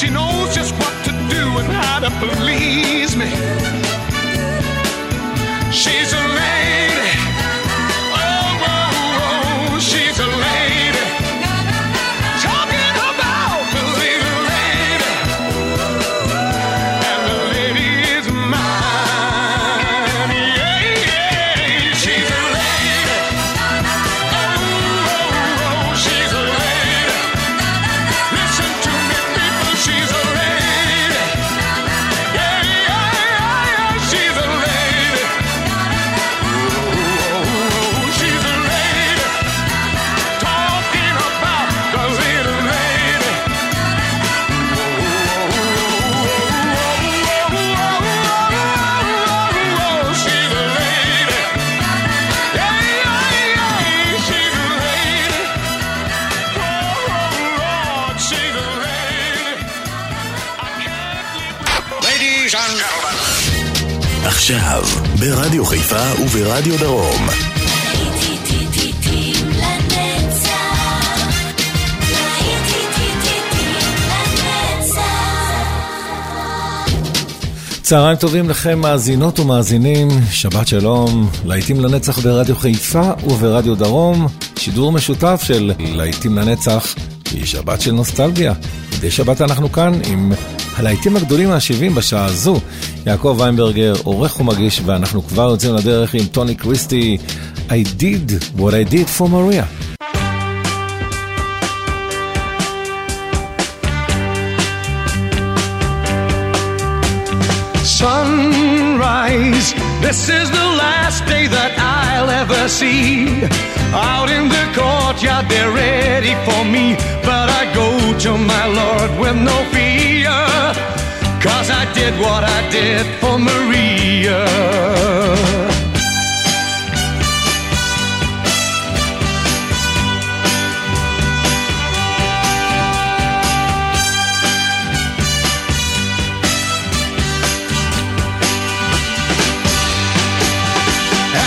she knows just what to do and how to please me. She's a עכשיו, ברדיו חיפה וברדיו דרום. צהריים טובים לכם מאזינות ומאזינים, שבת שלום, להיטים לנצח ברדיו חיפה וברדיו דרום, שידור משותף של להיטים לנצח, היא שבת של נוסטלגיה. מדי שבת אנחנו כאן עם הלהיטים הגדולים מה-70 בשעה הזו. יעקב ויינברגר, עורך ומגיש, ואנחנו כבר יוצאים לדרך עם טוני קריסטי, I did what I did for Maria. sunrise. This is the last day that I'll ever see. Out in the courtyard, they're ready for me. But I go to my Lord with no fear. Cause I did what I did for Maria.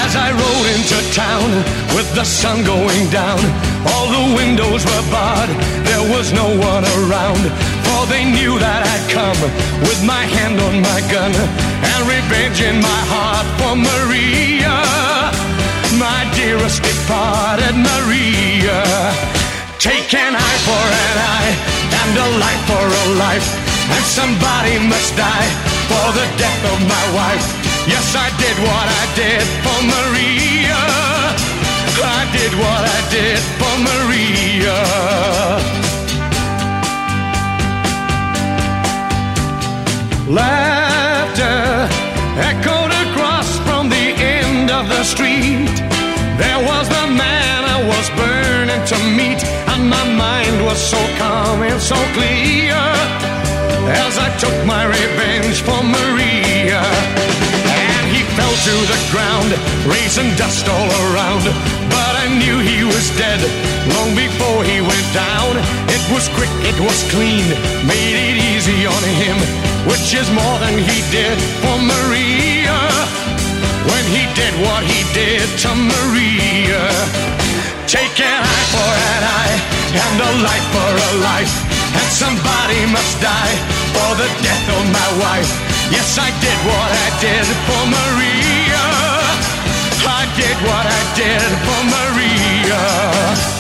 As I rode into town with the sun going down, all the windows were barred, there was no one around. They knew that I'd come with my hand on my gun and revenge in my heart for Maria, my dearest departed Maria. Take an eye for an eye and a life for a life, and somebody must die for the death of my wife. Yes, I did what I did for Maria. I did what I did for Maria. Laughter echoed across from the end of the street. There was the man I was burning to meet, and my mind was so calm and so clear as I took my revenge for Maria. And he fell to the ground, raising dust all around. But I knew he was dead long before he went down. It was quick, it was clean, made is more than he did for Maria. When he did what he did to Maria. Take an eye for an eye and a life for a life. And somebody must die for the death of my wife. Yes, I did what I did for Maria. I did what I did for Maria.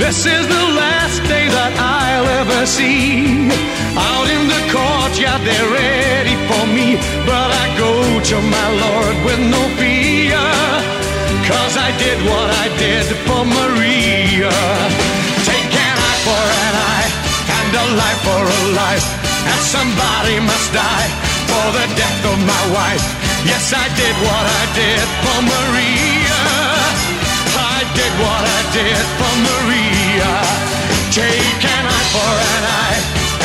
This is the last day that I'll ever see. Out in the courtyard, they're ready for me. But I go to my Lord with no fear. Cause I did what I did for Maria. Take an eye for an eye, and a life for a life. And somebody must die for the death of my wife. Yes, I did what I did for Maria did what I did for Maria. Take an eye for an eye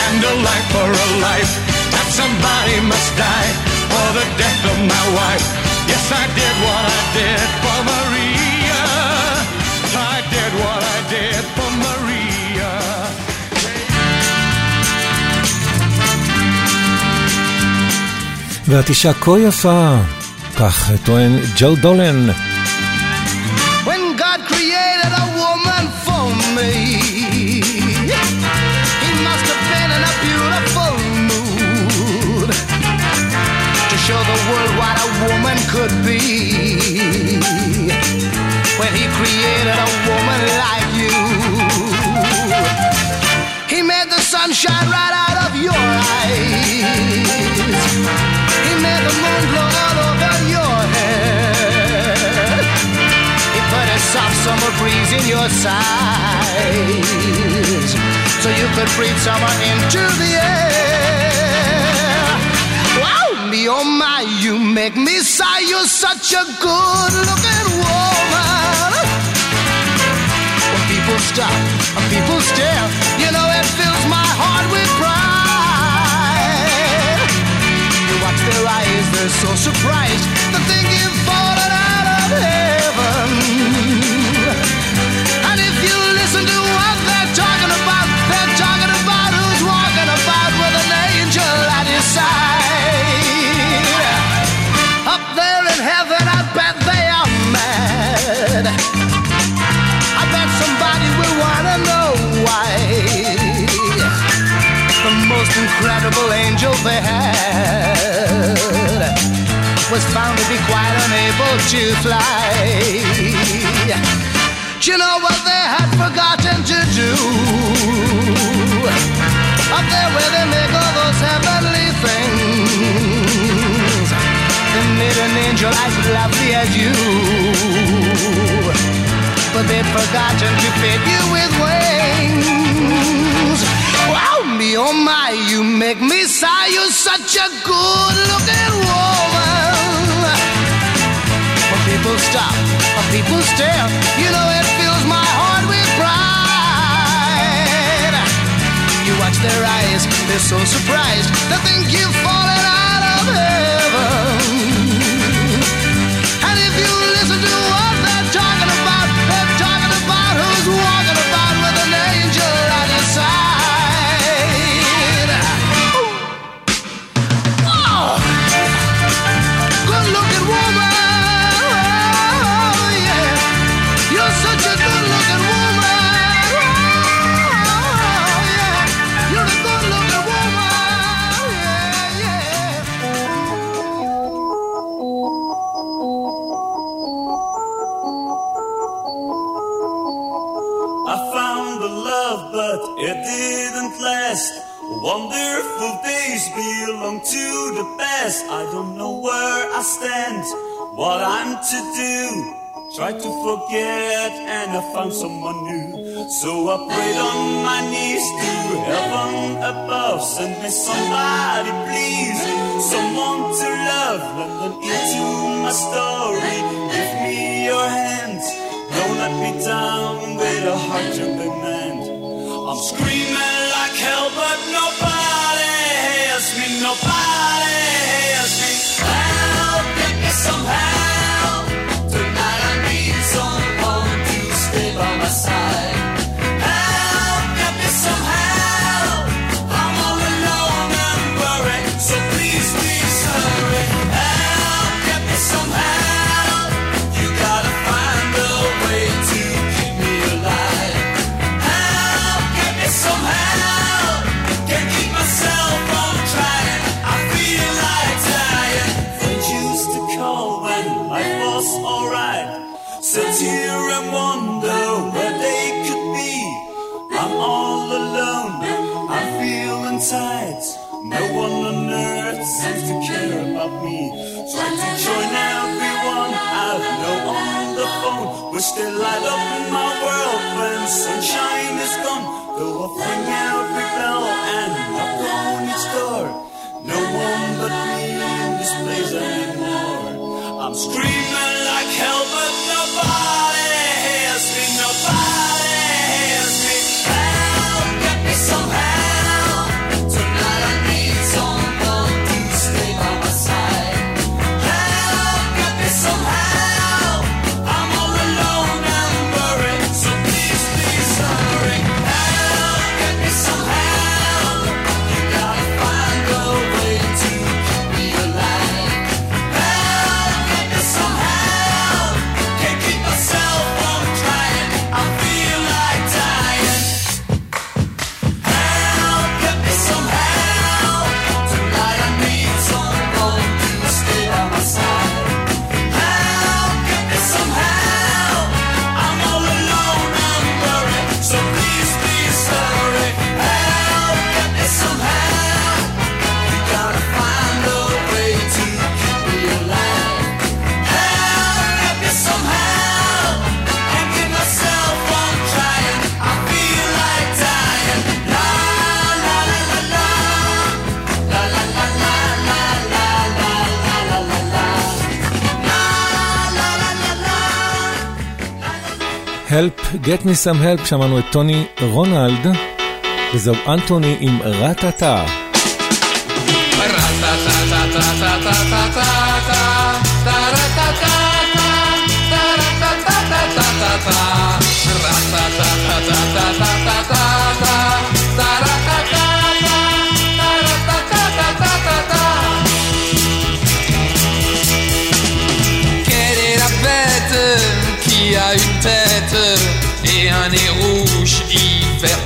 and a life for a life. And somebody must die for the death of my wife. Yes, I did what I did for Maria. I did what I did for Maria. ואת אישה כה יפה, כך טוען ג'ו דולן. When he created a woman like you. He made the sun shine right out of your eyes. He made the moon glow all over your head. He put a soft summer breeze in your sighs so you could breathe summer into the air. You make me sigh. You're such a good looking woman. When people stop, when people stare, you know it fills my heart with pride. You watch their eyes, they're so surprised incredible angel they had was found to be quite unable to fly. Do you know what they had forgotten to do? Up there where they make all those heavenly things, they made an angel as lovely as you. But they'd forgotten to fit you with wings. Wow, me, oh my, you make me sigh. You're such a good looking woman. When people stop, when people stare, you know it fills my heart with pride. You watch their eyes, they're so surprised. They think you've fallen out of heaven. And if you to do. Try to forget, and I found someone new. So I prayed on my knees to heaven above. Send me somebody, please. someone to love. London into my story. Give me your hands. Don't let me down with a heart to mend. I'm screaming like hell, but nobody hears me. Nobody Get Me Some Help, שמענו את טוני רונלד, וזהו אנטוני עם רטטה. Quelle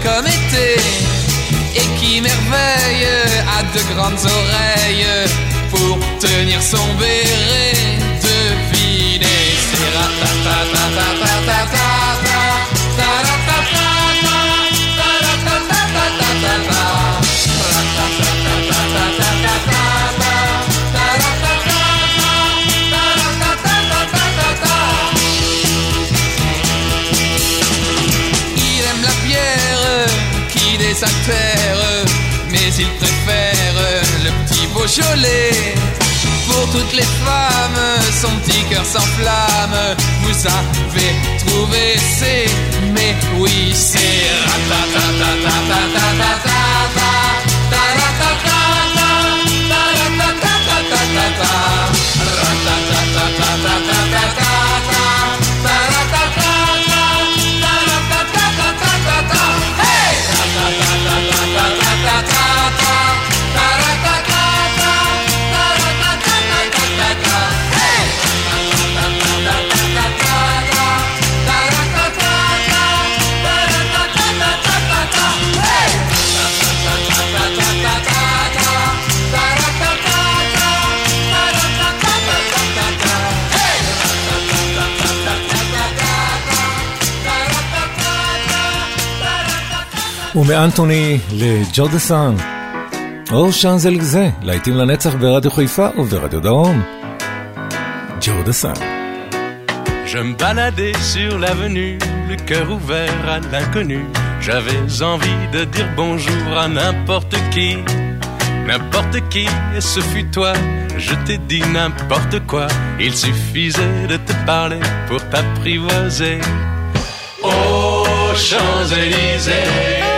comme été et qui merveille a de grandes oreilles pour tenir son béret. Devinez, c'est sa mais il préfère le petit Beaujolais. Pour toutes les femmes, son petit cœur s'enflamme. Vous avez trouvé c'est, mais oui c'est. ומאנטוני לג'ורדסן. או שאנזלגזה, להיטים לנצח ברדיו חיפה וברדיו דרום. ג'ורדסן. Je me baladais sur l'avenue, le cœur ouvert à l'inconnu. J'avais envie de dire bonjour à n'importe qui. n'importe qui, et ce fut toi. Je t'ai dit n'importe quoi, il suffisait de te parler pour t'apprivoiser. Aux Champs-Élysées, aux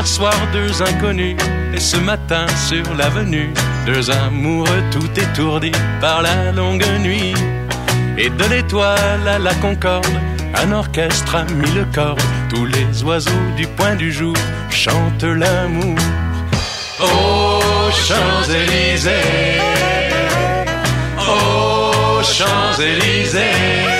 Hier soir, deux inconnus, et ce matin sur l'avenue, deux amoureux tout étourdis par la longue nuit. Et de l'étoile à la concorde, un orchestre a mis le. Tous les oiseaux du point du jour chantent l'amour. Aux Champs-Élysées, aux Champs-Élysées.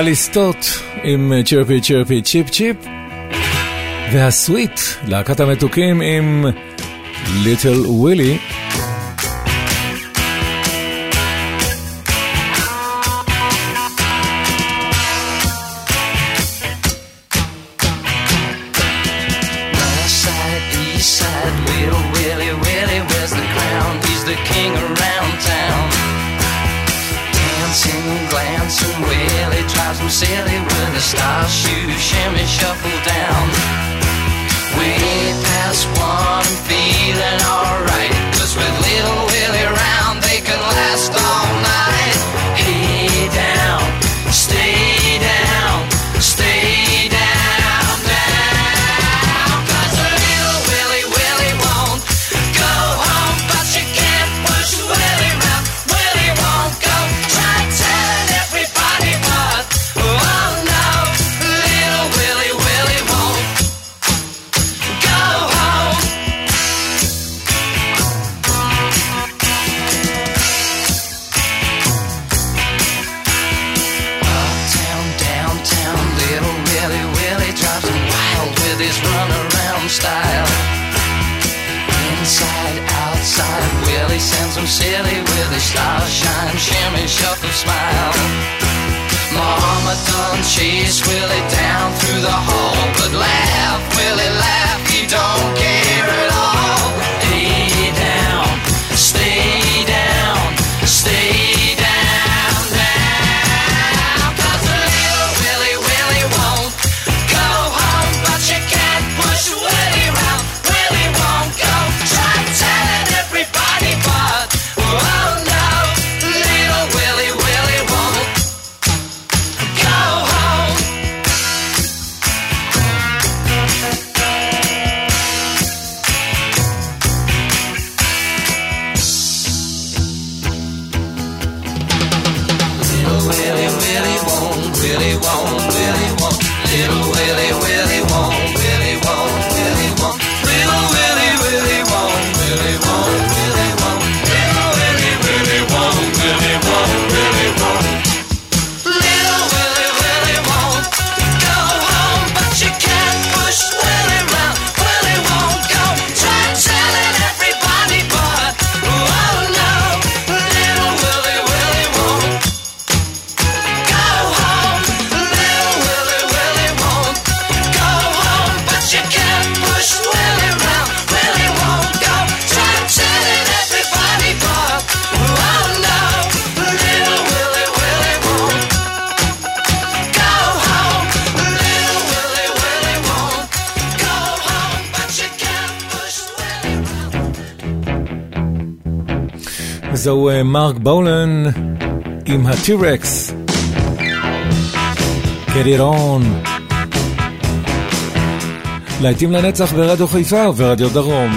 לליסטות עם צ'רפי צ'רפי צ'יפ צ'יפ. והסוויט, להקת המתוקים עם ליטל ווילי the style shoes, shimmy, shuffle down. We Willy, Willy won't, Willy won't, Willy won't, little Willie, Willie. won't. זהו אה, מרק בולן עם הטירקס. On. להיטים לנצח ברדיו חיפה וברדיו דרום.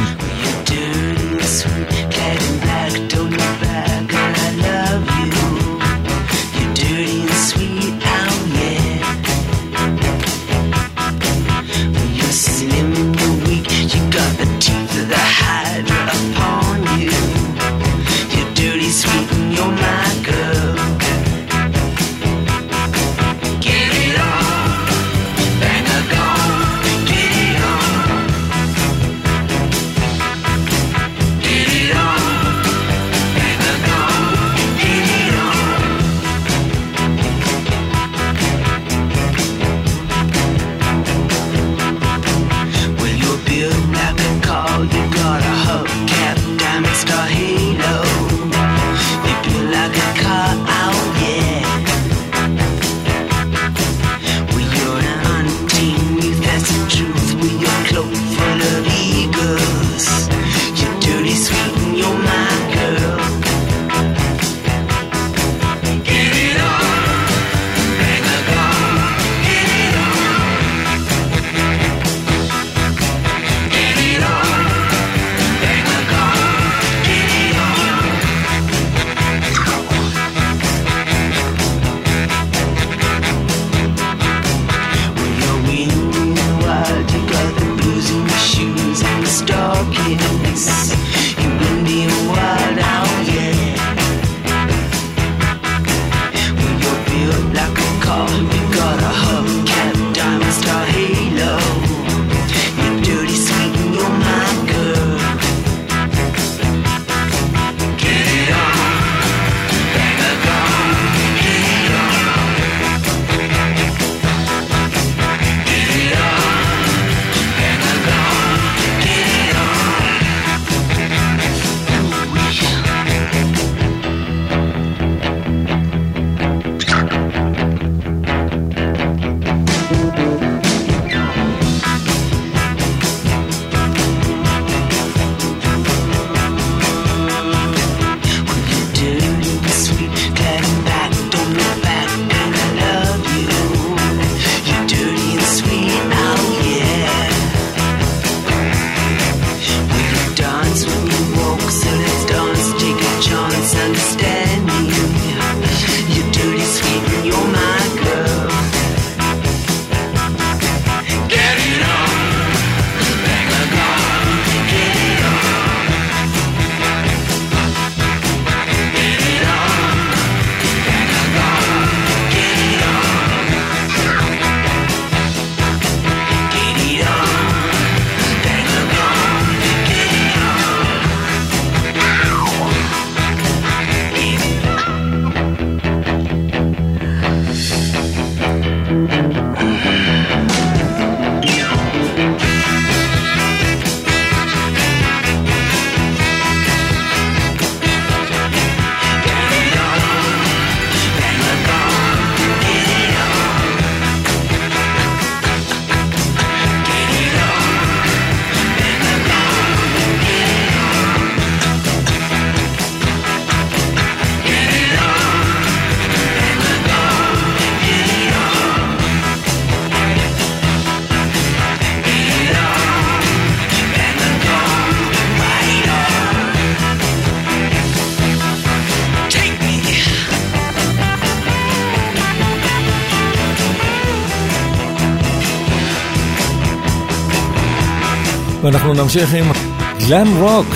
ואנחנו נמשיך עם גלם רוק.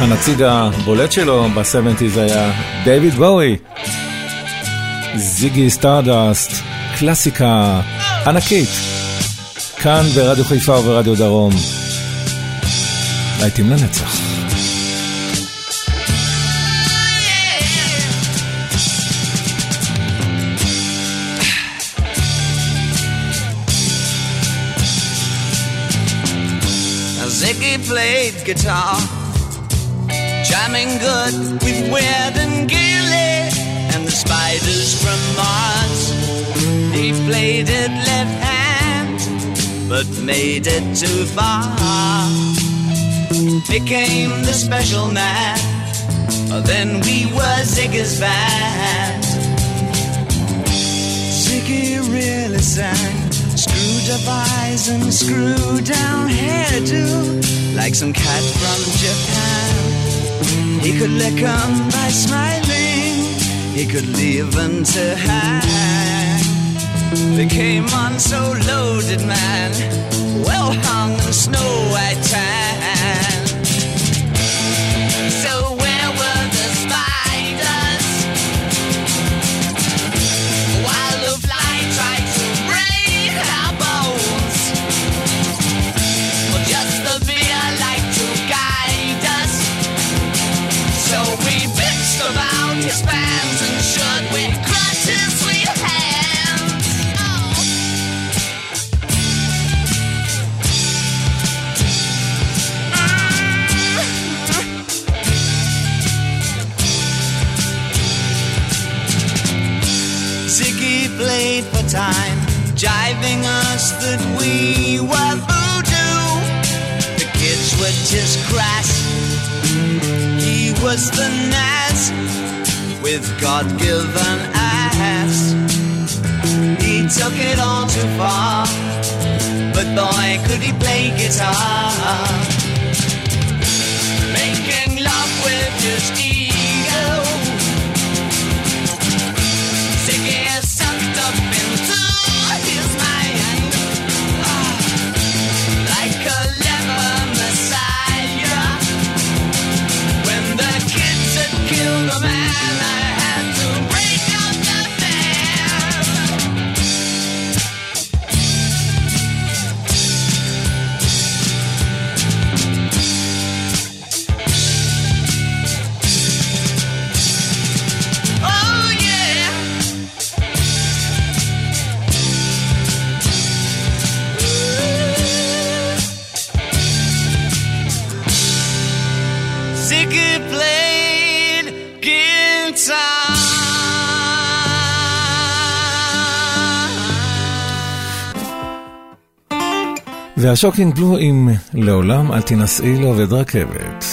הנציג הבולט שלו ב-70's היה דייוויד בואי. זיגי סטארדסט, קלאסיקה ענקית. כאן ברדיו חיפה וברדיו דרום. להיטים לנצח. Guitar, jamming good with Weird and Gilly and the spiders from Mars. They played it left hand, but made it too far. Became the special man, then we were Ziggy's band. Ziggy really sang Screwed up and screw down hairdo, like some cat from Japan. He could lick 'em by smiling, he could leave them to hang. They came on so loaded, man, well hung in snow white tan. Time, jiving us that we were voodoo. The kids were just crass. He was the Nas with God-given ass. He took it all too far, but boy, could he play guitar. Making love with his ego. והשוקינג בלו עם לעולם אל תינשאי לעובד רכבת.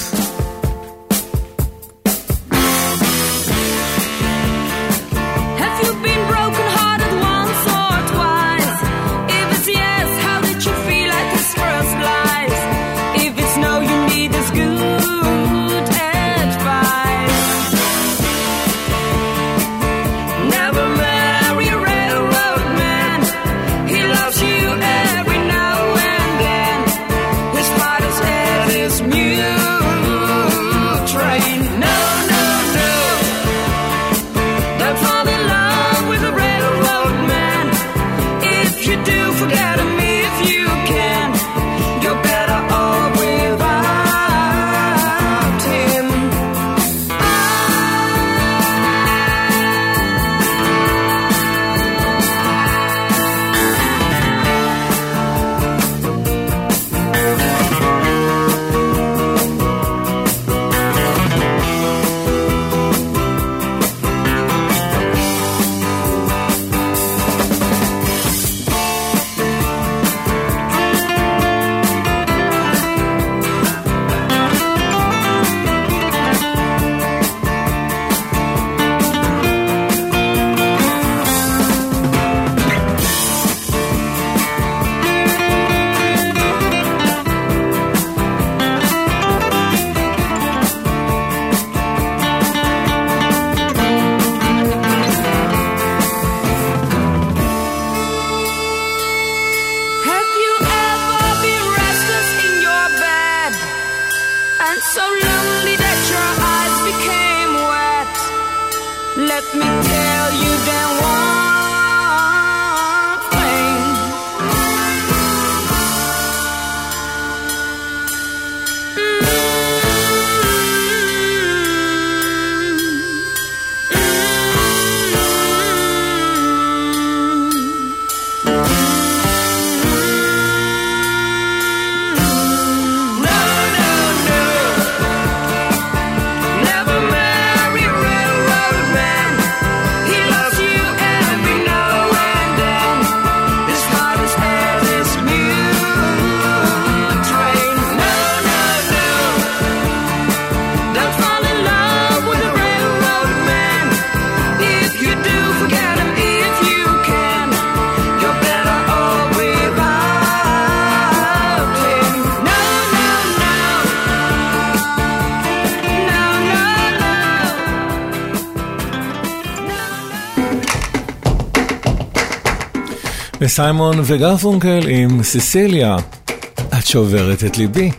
סיימון וגרפונקל עם סיסיליה. את שוברת את ליבי.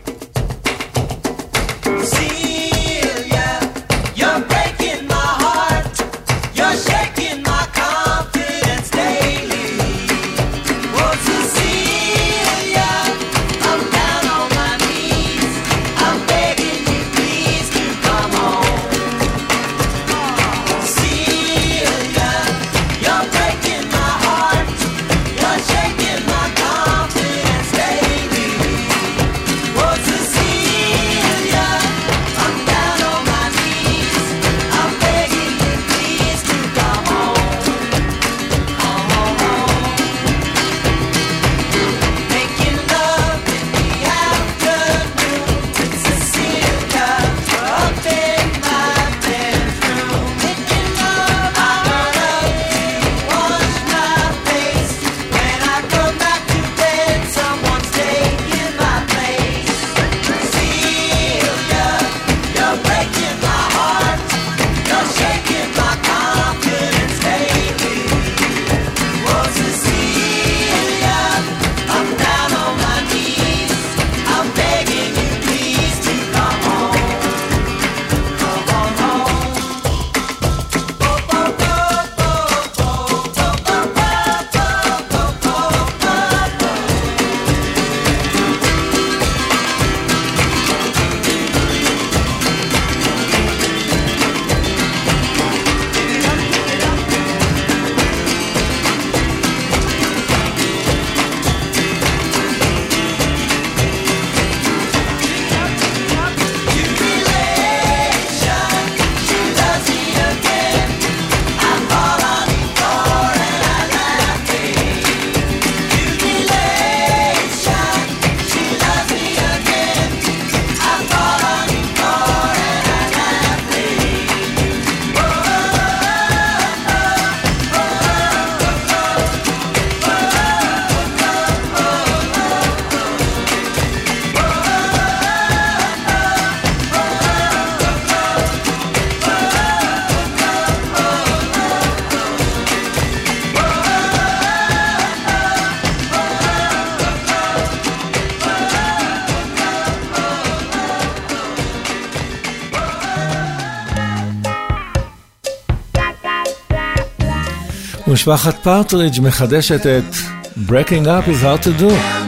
משפחת פרטריג' מחדשת את Breaking Up is Hard to Do.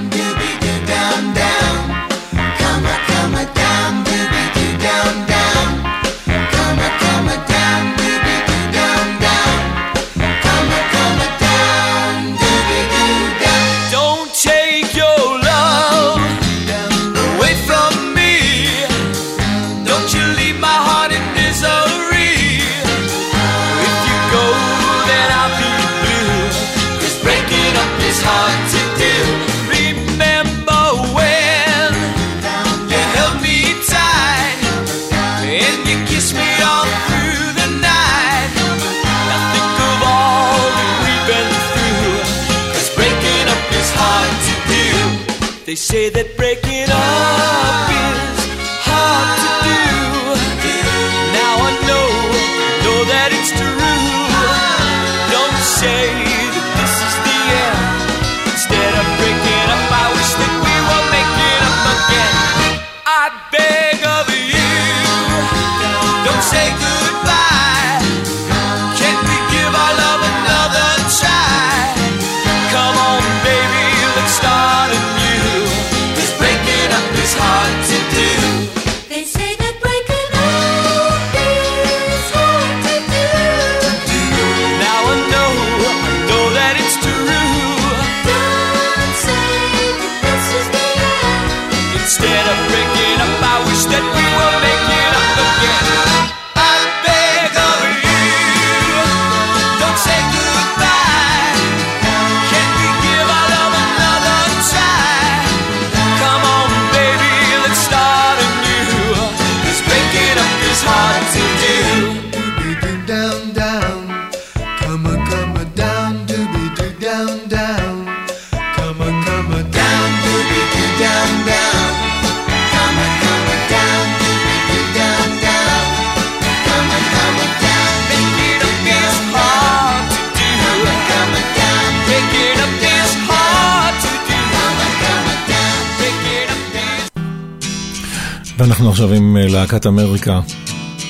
עכשיו עם אה, להקת אמריקה.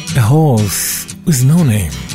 A horse with no name.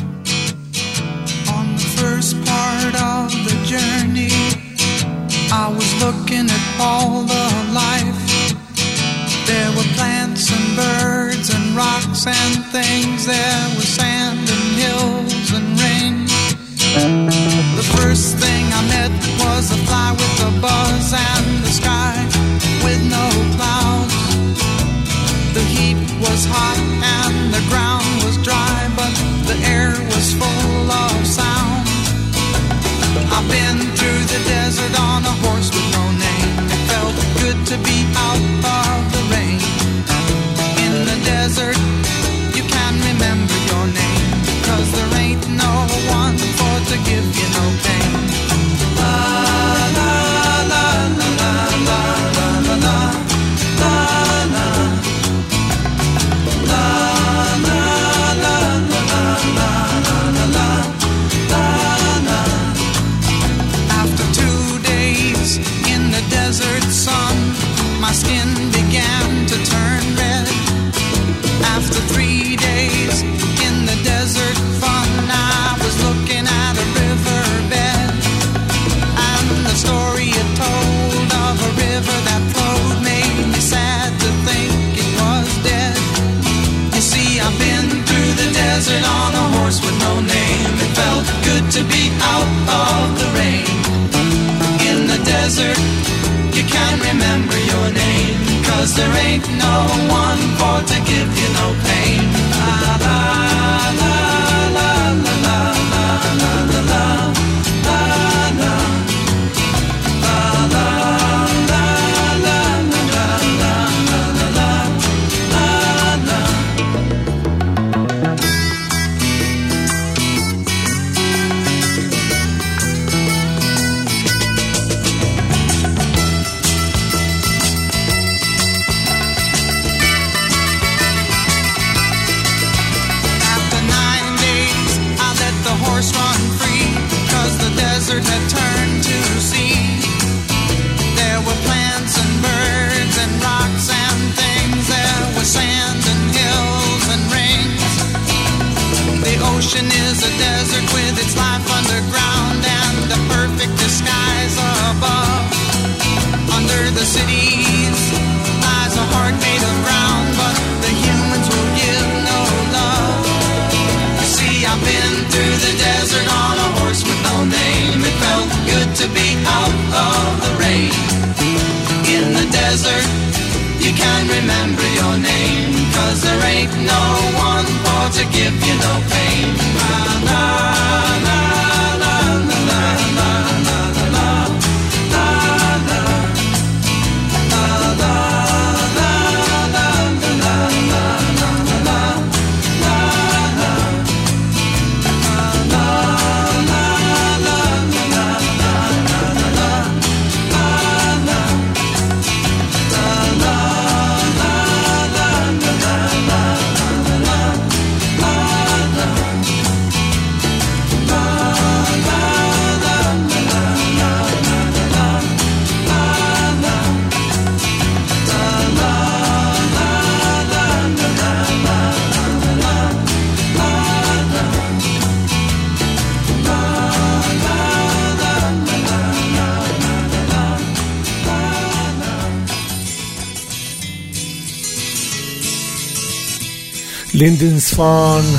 Lindisfarne.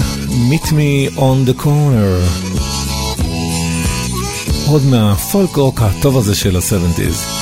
Meet Me on the Corner. עוד מהפולק רוק הטוב הזה של ה-70's.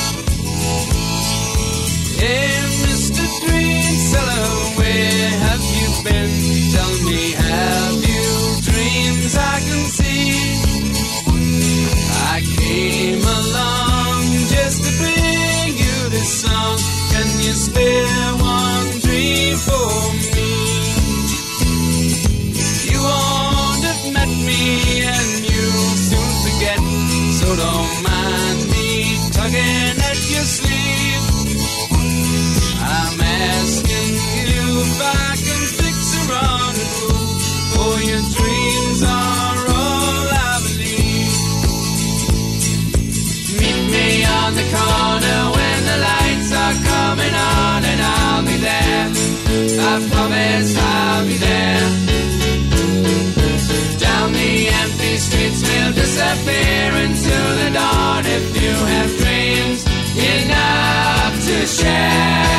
Share.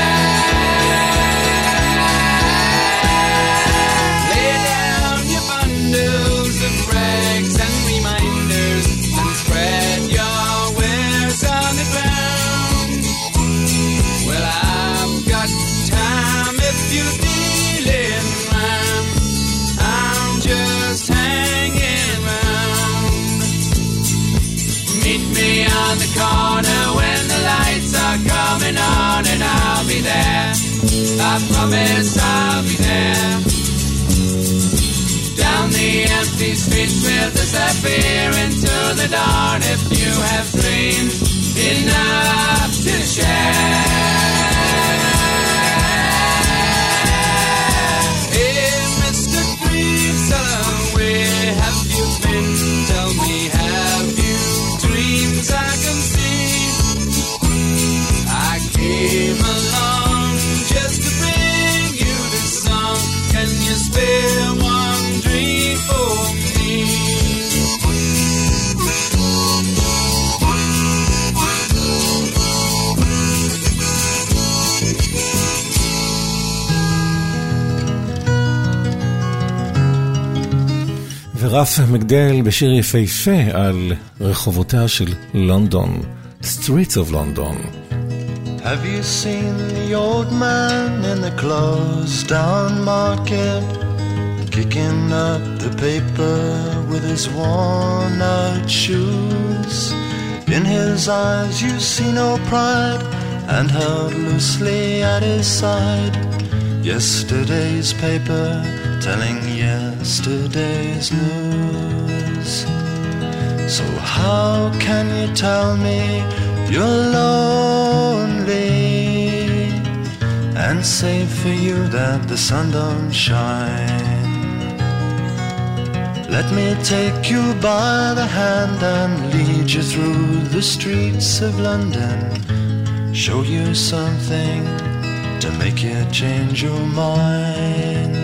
Empty we'll disappear into the dawn if you have dreams enough ורף מקדל בשיר יפהפה על רחובותיה של לונדון, Streets of London. Have you seen the old man in the closed down market? Kicking up the paper with his worn out shoes. In his eyes you see no pride, and held loosely at his side. Yesterday's paper telling yesterday's news. So how can you tell me you're lonely and say for you that the sun don't shine? Let me take you by the hand and lead you through the streets of London. Show you something to make you change your mind.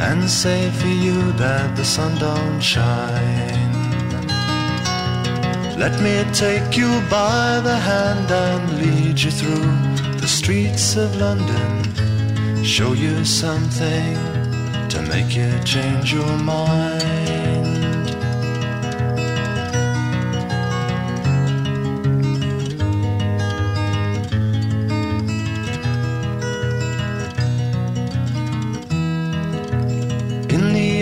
and say for you that the sun don't shine? Let me take you by the hand and lead you through the streets of London. Show you something to make you change your mind.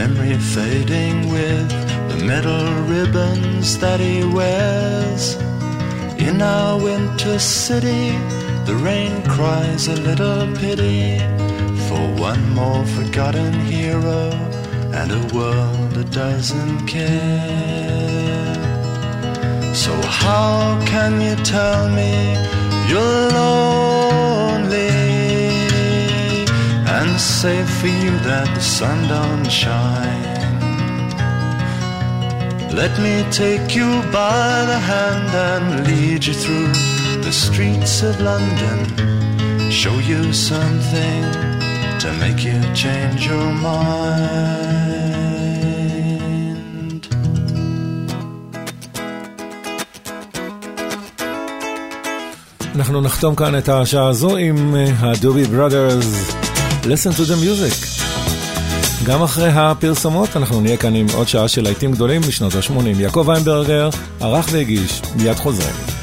Memory fading with the metal ribbons that he wears. In our winter city, the rain cries a little pity for one more forgotten hero and a world that doesn't care. So, how can you tell me you're lonely and say for you that the sun don't shine? Let me take you by the hand and lead you through the streets of London. Show you something to make you change your mind. אנחנו נחתום כאן את השעה הזו עם הדובי בראדרס, listen to the music. גם אחרי הפרסומות אנחנו נהיה כאן עם עוד שעה של להיטים גדולים משנות ה-80. יעקב איינברגר ערך והגיש, מיד חוזרים.